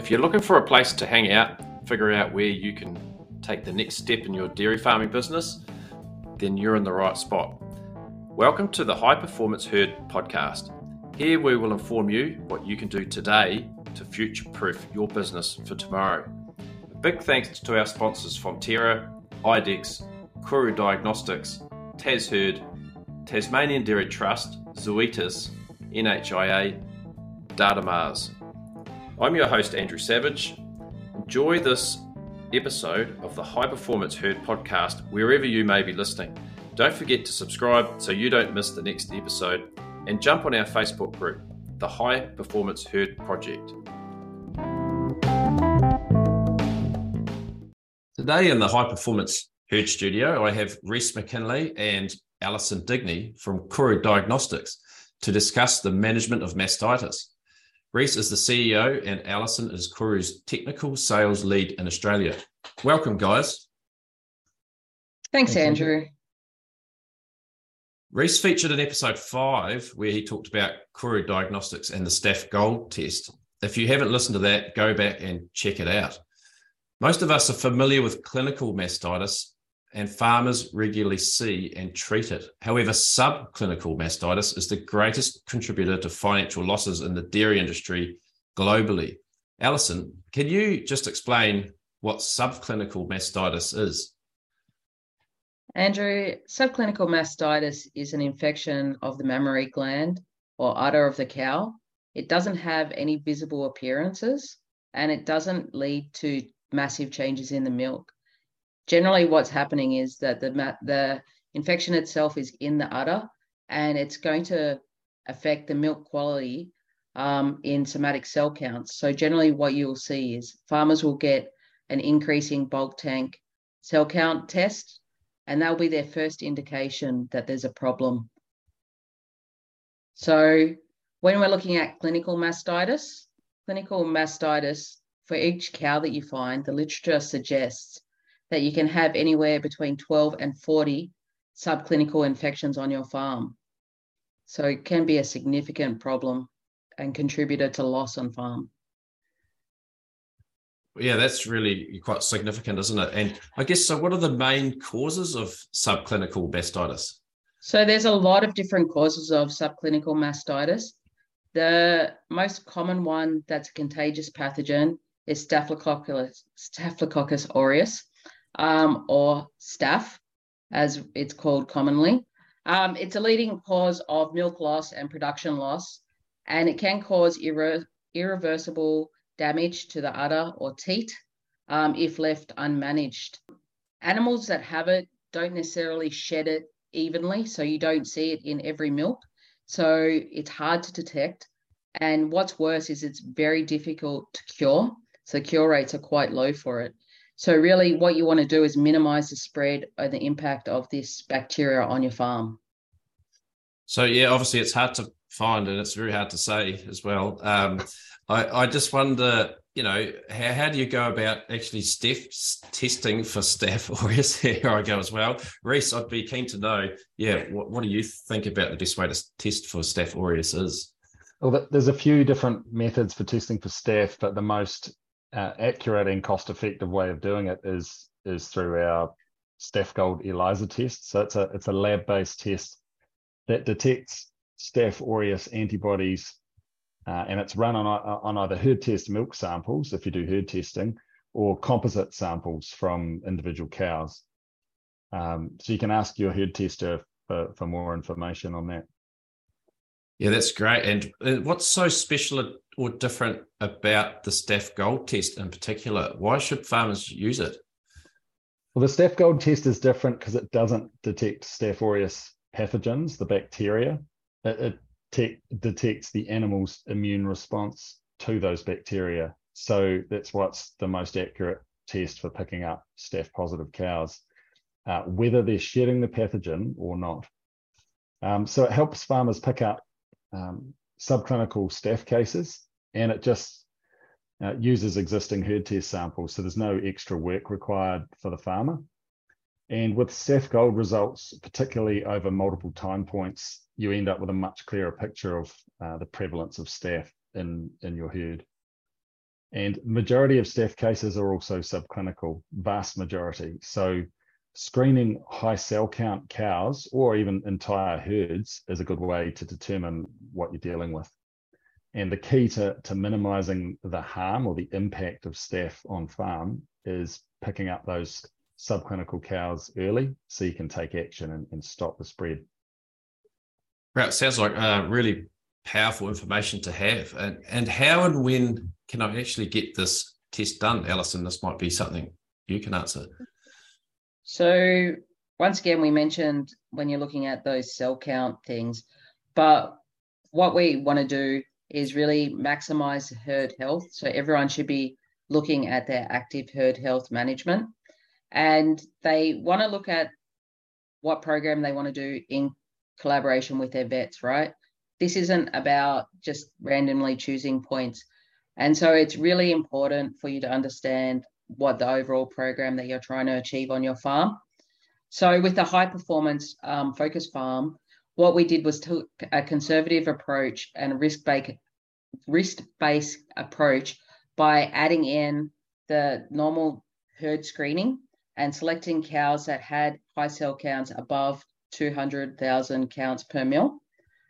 If you're looking for a place to hang out, figure out where you can take the next step in your dairy farming business, then you're in the right spot. Welcome to the High Performance Herd podcast. Here we will inform you what you can do today to future proof your business for tomorrow. A big thanks to our sponsors Fonterra, Idexx, Koru Diagnostics, TasHerd, Tasmanian Dairy Trust, Zoetis, NHIA, Datamars. I'm your host, Andrew Savage. Enjoy this episode of the High Performance Herd podcast wherever you may be listening. Don't forget to subscribe so you don't miss the next episode and jump on our Facebook group, the High Performance Herd Project. Today in the High Performance Herd studio, I have Rhys McKinlay and Alison Digney from Koru Diagnostics to discuss the management of mastitis. Rhys is the CEO and Alison is Koru's technical sales lead in Australia. Welcome, guys. Thanks, Thanks Andrew. Rhys featured in episode five where he talked about Koru Diagnostics and the Staph Gold test. If you haven't listened to that, go back and check it out. Most of us are familiar with clinical mastitis and farmers regularly see and treat it. However, subclinical mastitis is the greatest contributor to financial losses in the dairy industry globally. Alison, can you just explain what subclinical mastitis is? Andrew, subclinical mastitis is an infection of the mammary gland or udder of the cow. It doesn't have any visible appearances and it doesn't lead to massive changes in the milk generally what's happening is that the the infection itself is in the udder and it's going to affect the milk quality um, in somatic cell counts. So generally what you'll see is farmers will get an increasing bulk tank cell count test and that'll be their first indication that there's a problem. So when we're looking at clinical mastitis, clinical mastitis, for each cow that you find, the literature suggests that you can have anywhere between 12 and 40 subclinical infections on your farm. So it can be a significant problem and contributor to loss on farm. Yeah, that's really quite significant, isn't it? And I guess so. What are the main causes of subclinical mastitis? So there's a lot of different causes of subclinical mastitis. The most common one that's a contagious pathogen is Staphylococcus, Staphylococcus aureus um, or staph, as it's called commonly. Um, it's a leading cause of milk loss and production loss, and it can cause irre- irreversible damage to the udder or teat um, if left unmanaged. Animals that have it don't necessarily shed it evenly, so you don't see it in every milk. So it's hard to detect. And what's worse is it's very difficult to cure. So cure rates are quite low for it. So really what you want to do is minimize the spread or the impact of this bacteria on your farm. So yeah, obviously it's hard to find and it's very hard to say as well. Um, I, I just wonder, you know, how, how do you go about actually Staph testing for Staph aureus? Here I go as well. Rhys, I'd be keen to know, yeah, what, what do you think about the best way to test for Staph aureus is? Well, there's a few different methods for testing for staph, but the most uh, accurate and cost effective way of doing it is is through our Staph Gold ELISA test. So it's a it's a lab based test that detects Staph aureus antibodies, uh, and it's run on on either herd test milk samples if you do herd testing, or composite samples from individual cows. Um, so you can ask your herd tester for, for more information on that. Yeah, that's great. And uh, what's so special or different about the Staph Gold test in particular? Why should farmers use it? Well, the Staph Gold test is different because it doesn't detect Staph aureus pathogens, the bacteria. It, it te- detects the animal's immune response to those bacteria. So that's what's the most accurate test for picking up staph positive cows, uh, whether they're shedding the pathogen or not. Um, so it helps farmers pick up um, subclinical staph cases, and it just uh, uses existing herd test samples. So there's no extra work required for the farmer. And with Staph Gold results, particularly over multiple time points, you end up with a much clearer picture of uh, the prevalence of staph in, in your herd. And majority of staph cases are also subclinical, vast majority. So screening high cell count cows or even entire herds is a good way to determine what you're dealing with. And the key to, to minimizing the harm or the impact of staph on farm is picking up those subclinical cows early so you can take action and, and stop the spread. Right, sounds like uh, really powerful information to have. And, and how and when can I actually get this test done, Alison? This might be something you can answer. So, once again, we mentioned when you're looking at those cell count things, but what we want to do is really maximize herd health. So, everyone should be looking at their active herd health management. And they want to look at what program they want to do in collaboration with their vets, right? This isn't about just randomly choosing points. And so it's really important for you to understand what the overall program that you're trying to achieve on your farm. So with a high performance um, focus farm, what we did was took a conservative approach and a risk-based risk-based approach by adding in the normal herd screening and selecting cows that had high cell counts above 200,000 counts per mil.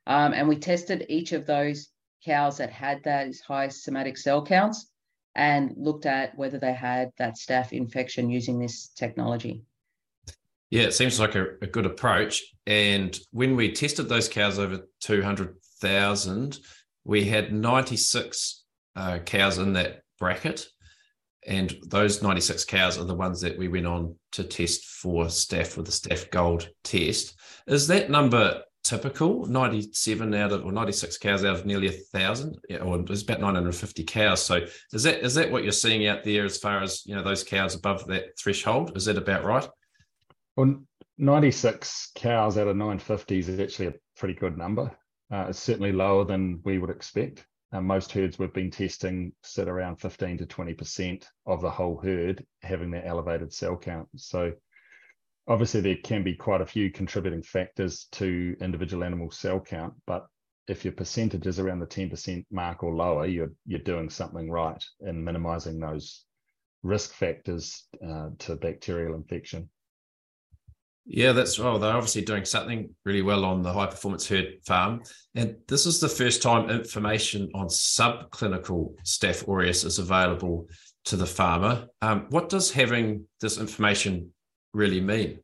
Um, and we tested each of those cows that had those high somatic cell counts and looked at whether they had that staph infection using this technology. Yeah, it seems like a, a good approach. And when we tested those cows over 200,000, we had 96 uh, cows in that bracket. And those 96 cows are the ones that we went on to test for staph with the Staph Gold test. Is that number typical 97 out of or 96 cows out of nearly a thousand or it's about 950 cows so is that is that what you're seeing out there as far as you know those cows above that threshold is that about right well 96 cows out of 950 is actually a pretty good number. Uh, it's certainly lower than we would expect. Uh, most herds we've been testing sit around 15 to 20 percent of the whole herd having that elevated cell count. So obviously there can be quite a few contributing factors to individual animal cell count, but if your percentage is around the 10% mark or lower, you're you're doing something right in minimizing those risk factors uh, to bacterial infection. Yeah, that's well. They're obviously doing something really well on the high performance herd farm, and this is the first time information on subclinical Staph aureus is available to the farmer. Um, what does having this information really mean?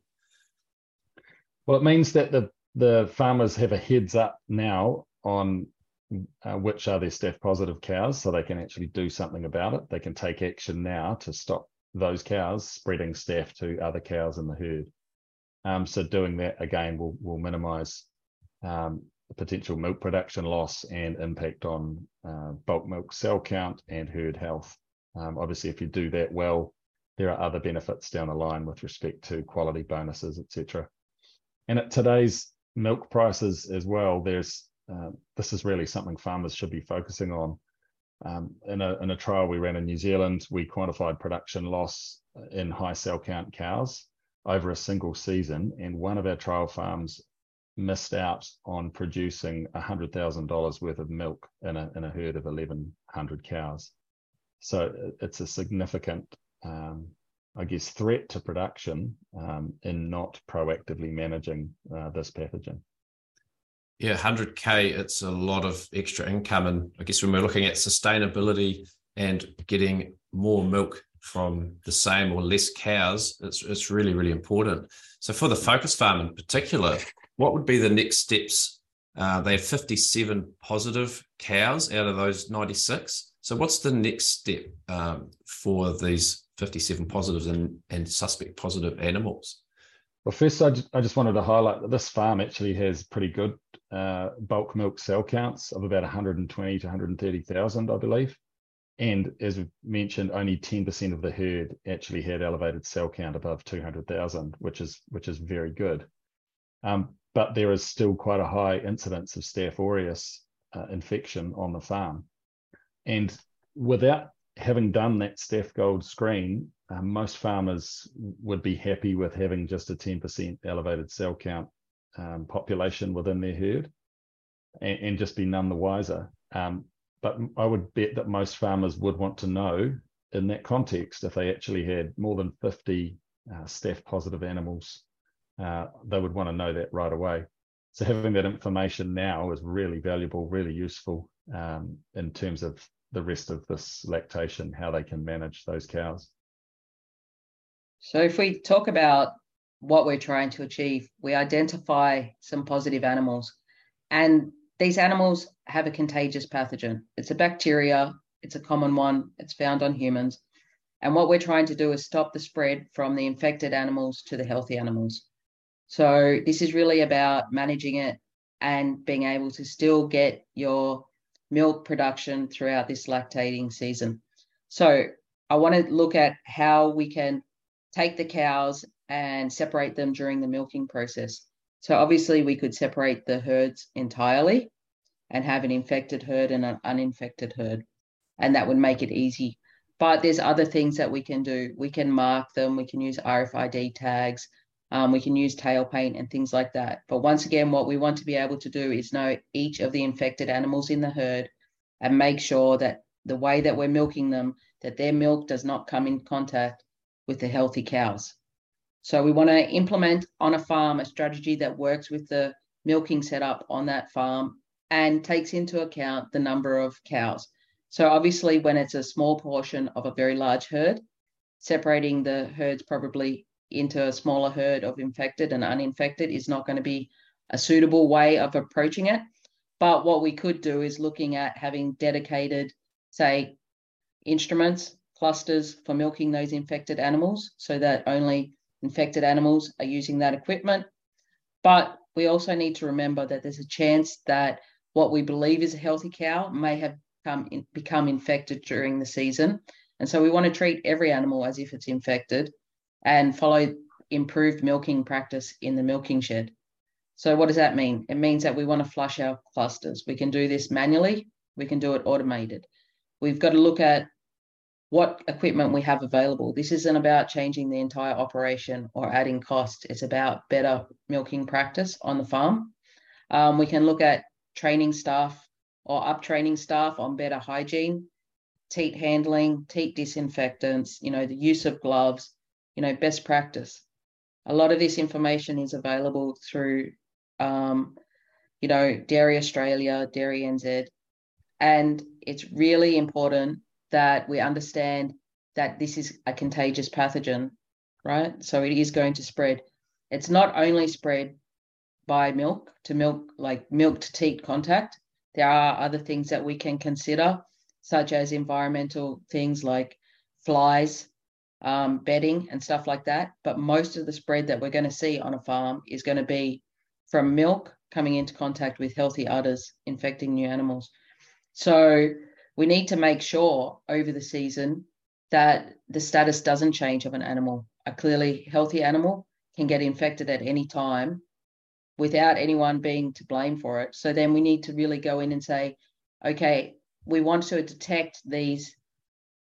Well, it means that the the farmers have a heads up now on uh, which are their staph positive cows, so they can actually do something about it. They can take action now to stop those cows spreading staph to other cows in the herd. Um, so doing that again will will minimise um, potential milk production loss and impact on uh, bulk milk cell count and herd health. Um, obviously, if you do that well, there are other benefits down the line with respect to quality bonuses, etc. And at today's milk prices as well, there's uh, this is really something farmers should be focusing on. Um, in, a, in a trial we ran in New Zealand, we quantified production loss in high cell count cows over a single season, and one of our trial farms missed out on producing $100,000 worth of milk in a, in a herd of 1,100 cows. So it's a significant um, I guess, threat to production um, in not proactively managing uh, this pathogen. Yeah, 100K, it's a lot of extra income. And I guess when we're looking at sustainability and getting more milk from the same or less cows, it's, it's really, really important. So for the focus farm in particular, what would be the next steps? Uh, they have 57 positive cows out of those 96. So what's the next step um, for these 57 positives and, and suspect positive animals. Well, first, I just, I just wanted to highlight that this farm actually has pretty good uh, bulk milk cell counts of about 120 to 130,000, I believe. And as we mentioned, only 10% of the herd actually had elevated cell count above 200,000, which is which is very good. Um, but there is still quite a high incidence of Staph aureus uh, infection on the farm. And without having done that Staph Gold screen, uh, most farmers would be happy with having just a 10% elevated cell count um, population within their herd and, and, just be none the wiser. Um, but I would bet that most farmers would want to know in that context if they actually had more than 50 uh, staph positive animals, uh, they would want to know that right away. So having that information now is really valuable, really useful um, in terms of the rest of this lactation, how they can manage those cows. So if we talk about what we're trying to achieve, we identify some positive animals. And these animals have a contagious pathogen. It's a bacteria, it's a common one, it's found on humans. And what we're trying to do is stop the spread from the infected animals to the healthy animals. So this is really about managing it and being able to still get your milk production throughout this lactating season. So I want to look at how we can take the cows and separate them during the milking process. So obviously we could separate the herds entirely and have an infected herd and an uninfected herd. And that would make it easy. But there's other things that we can do. We can mark them, we can use RFID tags, um, we can use tail paint and things like that. But once again, what we want to be able to do is know each of the infected animals in the herd and make sure that the way that we're milking them, that their milk does not come in contact with the healthy cows. So we want to implement on a farm a strategy that works with the milking setup on that farm and takes into account the number of cows. So obviously, when it's a small portion of a very large herd, separating the herds probably into a smaller herd of infected and uninfected is not going to be a suitable way of approaching it. But what we could do is looking at having dedicated, say, instruments, clusters for milking those infected animals so that only infected animals are using that equipment. But we also need to remember that there's a chance that what we believe is a healthy cow may have come in, become infected during the season. And so we want to treat every animal as if it's infected and follow improved milking practice in the milking shed. So, what does that mean? It means that we want to flush our clusters. We can do this manually, we can do it automated. We've got to look at what equipment we have available. This isn't about changing the entire operation or adding cost, it's about better milking practice on the farm. Um, we can look at training staff or up training staff on better hygiene, teat handling, teat disinfectants, you know, the use of gloves, you know, best practice. A lot of this information is available through, um, you know, Dairy Australia, Dairy NZ, and it's really important that we understand that this is a contagious pathogen, right? So it is going to spread. It's not only spread by milk to milk, like milk to teat contact. There are other things that we can consider, such as environmental things like flies, um, bedding, and stuff like that. But most of the spread that we're going to see on a farm is going to be from milk coming into contact with healthy udders, infecting new animals. So we need to make sure over the season that the status doesn't change of an animal. A clearly healthy animal can get infected at any time without anyone being to blame for it. So then we need to really go in and say, okay, we want to detect these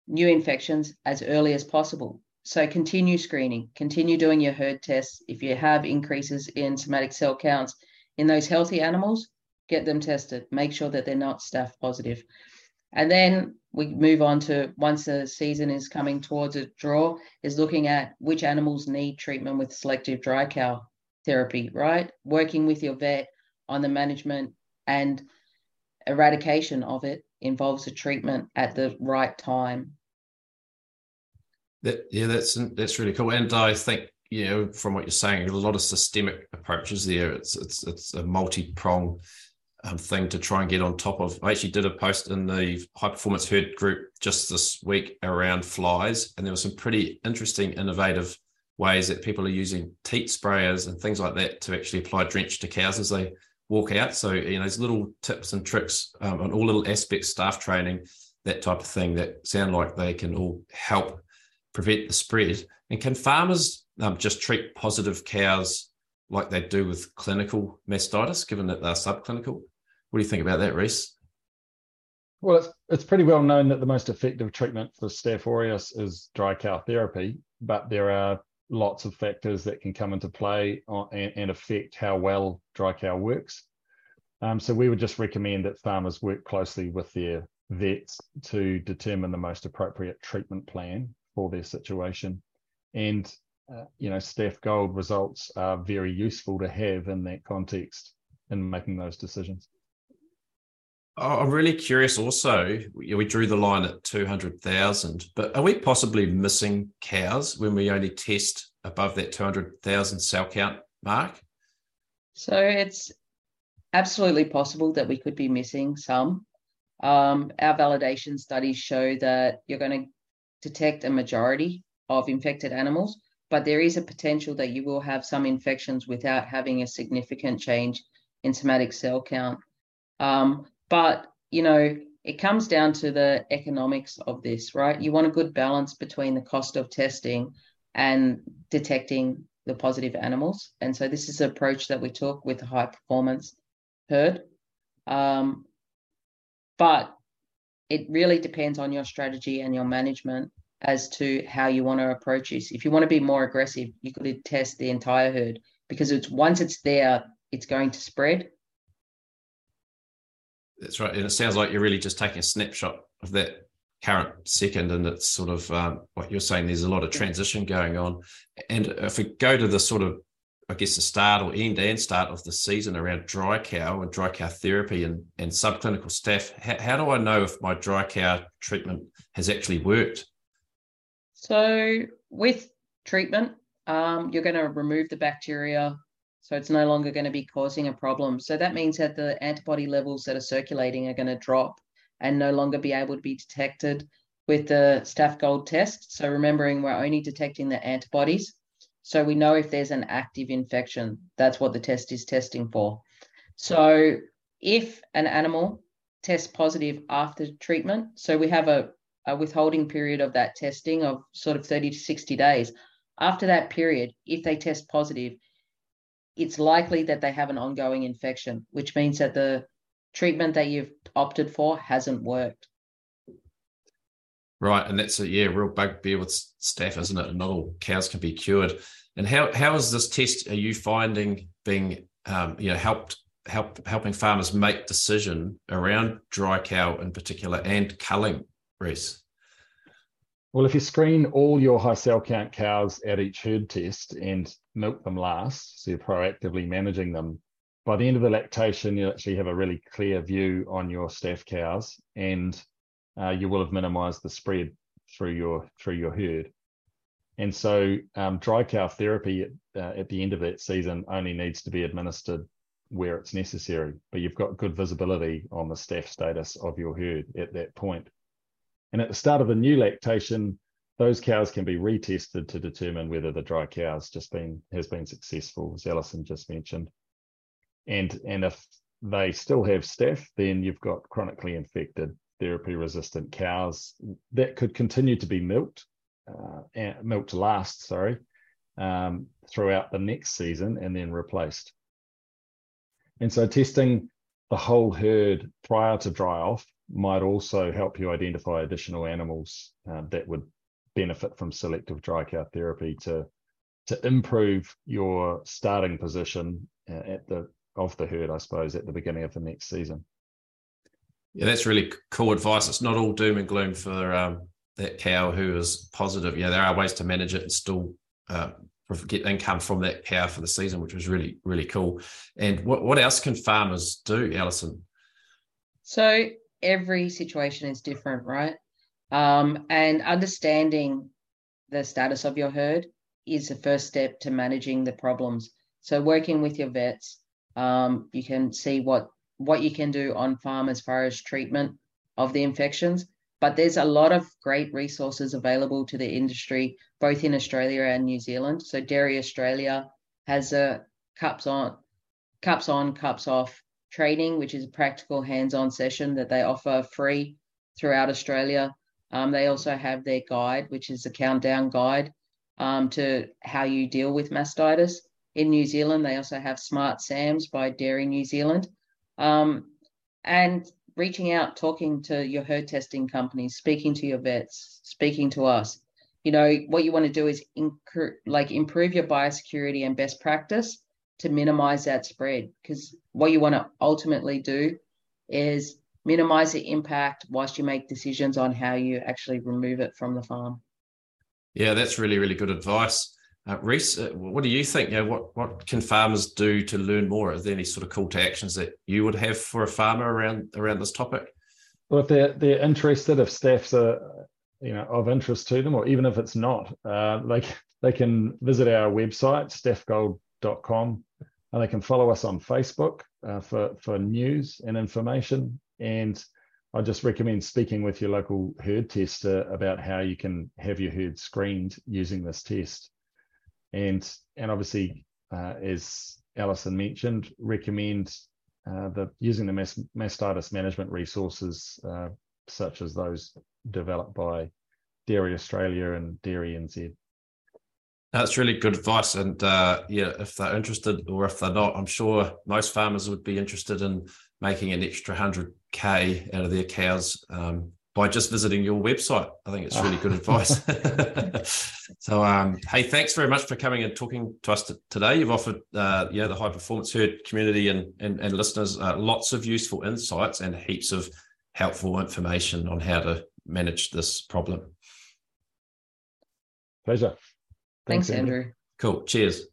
new infections as early as possible. So continue screening, continue doing your herd tests. If you have increases in somatic cell counts in those healthy animals, get them tested. Make sure that they're not staph positive. And then we move on to once the season is coming towards a draw, is looking at which animals need treatment with selective dry cow therapy, right? Working with your vet on the management and eradication of it involves a treatment at the right time. Yeah, that's that's really cool. And I think you know from what you're saying, a lot of systemic approaches there. It's it's it's a multi prong um, thing to try and get on top of. I actually did a post in the high performance herd group just this week around flies, and there were some pretty interesting, innovative ways that people are using teat sprayers and things like that to actually apply drench to cows as they walk out. So you know, there's little tips and tricks um, on all little aspects, staff training, that type of thing that sound like they can all help prevent the spread. And can farmers um, just treat positive cows like they do with clinical mastitis, given that they're subclinical? What do you think about that, Rhys? Well, it's, it's pretty well known that the most effective treatment for Staph aureus is dry cow therapy, but there are lots of factors that can come into play on, and, and, affect how well dry cow works. Um, so we would just recommend that farmers work closely with their vets to determine the most appropriate treatment plan for their situation. And, uh, you know, Staph Gold results are very useful to have in that context in making those decisions. I'm really curious also. We drew the line at 200,000, but are we possibly missing cows when we only test above that 200,000 cell count mark? So it's absolutely possible that we could be missing some. Um, our validation studies show that you're going to detect a majority of infected animals, but there is a potential that you will have some infections without having a significant change in somatic cell count. Um, but, you know, it comes down to the economics of this, right? You want a good balance between the cost of testing and detecting the positive animals. And so this is an approach that we took with the high performance herd. Um, but it really depends on your strategy and your management as to how you want to approach this. If you want to be more aggressive, you could test the entire herd because it's once it's there, it's going to spread. That's right. And it sounds like you're really just taking a snapshot of that current second. And it's sort of um, what you're saying, there's a lot of transition going on. And if we go to the sort of I guess the start or end and start of the season around dry cow and dry cow therapy and, and subclinical staph, How, how do I know if my dry cow treatment has actually worked? So with treatment, um, you're going to remove the bacteria, so it's no longer going to be causing a problem. So that means that the antibody levels that are circulating are going to drop and no longer be able to be detected with the Staph Gold test. So remembering we're only detecting the antibodies so we know if there's an active infection. That's what the test is testing for. So if an animal tests positive after treatment, so we have a, a withholding period of that testing of sort of 30 to 60 days. After that period, if they test positive, it's likely that they have an ongoing infection, which means that the treatment that you've opted for hasn't worked. Right, and that's a yeah, real bugbear with staph, isn't it? And not all cows can be cured. And how how is this test? Are you finding being um, you know helped help helping farmers make decision around dry cow in particular and culling, Rhys? Well, if you screen all your high cell count cows at each herd test and milk them last, so you're proactively managing them, by the end of the lactation, you actually have a really clear view on your staph cows and uh, you will have minimized the spread through your through your herd. And so um, dry cow therapy uh, at the end of that season only needs to be administered where it's necessary, but you've got good visibility on the staph status of your herd at that point. And at the start of the new lactation, those cows can be retested to determine whether the dry cow has just been has been successful, as Alison just mentioned. And and if they still have staph, then you've got chronically infected therapy resistant cows that could continue to be milked, uh, milked last, sorry, um, throughout the next season and then replaced. And so testing the whole herd prior to dry off might also help you identify additional animals uh, that would benefit from selective dry cow therapy to to improve your starting position uh, at the of the herd, I suppose, at the beginning of the next season. Yeah, that's really cool advice. It's not all doom and gloom for um, that cow who is positive. Yeah, there are ways to manage it and still uh, get income from that cow for the season, which was really, really cool. And what, what else can farmers do, Alison? So every situation is different, right? Um, and understanding the status of your herd is the first step to managing the problems. So working with your vets, um, you can see what what you can do on farm as far as treatment of the infections. But there's a lot of great resources available to the industry, both in Australia and New Zealand. So Dairy Australia has a cups on, cups on, cups off training, which is a practical hands-on session that they offer free throughout Australia. Um, they also have their guide, which is a countdown guide um, to how you deal with mastitis. In New Zealand, they also have SmartSAMM by Dairy New Zealand, um, and reaching out, talking to your herd testing companies, speaking to your vets, speaking to us. You know, what you want to do is inc- like improve your biosecurity and best practice to minimize that spread. Because what you want to ultimately do is minimize the impact whilst you make decisions on how you actually remove it from the farm. Yeah, that's really, really good advice. Uh, Rhys, uh, what do you think? You know, what, what can farmers do to learn more? Are there any sort of call to actions that you would have for a farmer around around this topic? Well, if they're they're interested, if staffs are you know of interest to them, or even if it's not, uh, they they can visit our website staphgold.com, and they can follow us on Facebook uh, for for news and information. And I just recommend speaking with your local herd tester about how you can have your herd screened using this test. And and obviously, uh, as Alison mentioned, recommend uh, the using the mastitis management resources uh, such as those developed by Dairy Australia and Dairy NZ. That's really good advice. And uh, yeah, if they're interested or if they're not, I'm sure most farmers would be interested in making an extra 100K out of their cows um, by just visiting your website. I think it's really good advice. so, um, hey, thanks very much for coming and talking to us t- today. You've offered, uh, yeah, the high performance herd community and, and, and listeners uh, lots of useful insights and heaps of helpful information on how to manage this problem. Pleasure. Thanks, Thanks Andrew. Andrew. Cool. Cheers.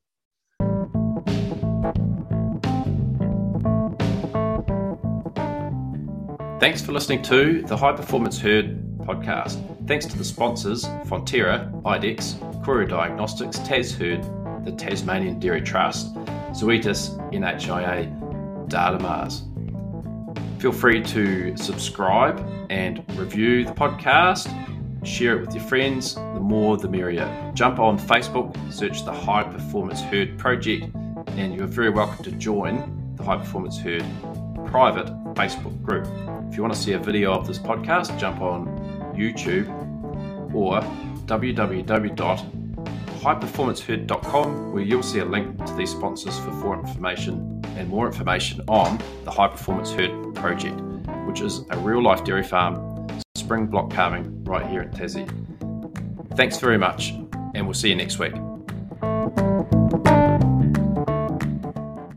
Thanks for listening to the High Performance Herd podcast. Thanks to the sponsors Fonterra, Idexx, Koru Diagnostics, TasHerd, the Tasmanian Dairy Trust, Zoetis, NHIA, Datamars. Feel free to subscribe and review the podcast Share it with your friends. The more, the merrier. Jump on Facebook, search the High Performance Herd Project, and you're very welcome to join the High Performance Herd private Facebook group. If you want to see a video of this podcast, jump on YouTube or www.highperformanceherd.com where you'll see a link to these sponsors for more information and more information on the High Performance Herd Project, which is a real life dairy farm spring block calving right here at Tassie. Thanks very much, and we'll see you next week.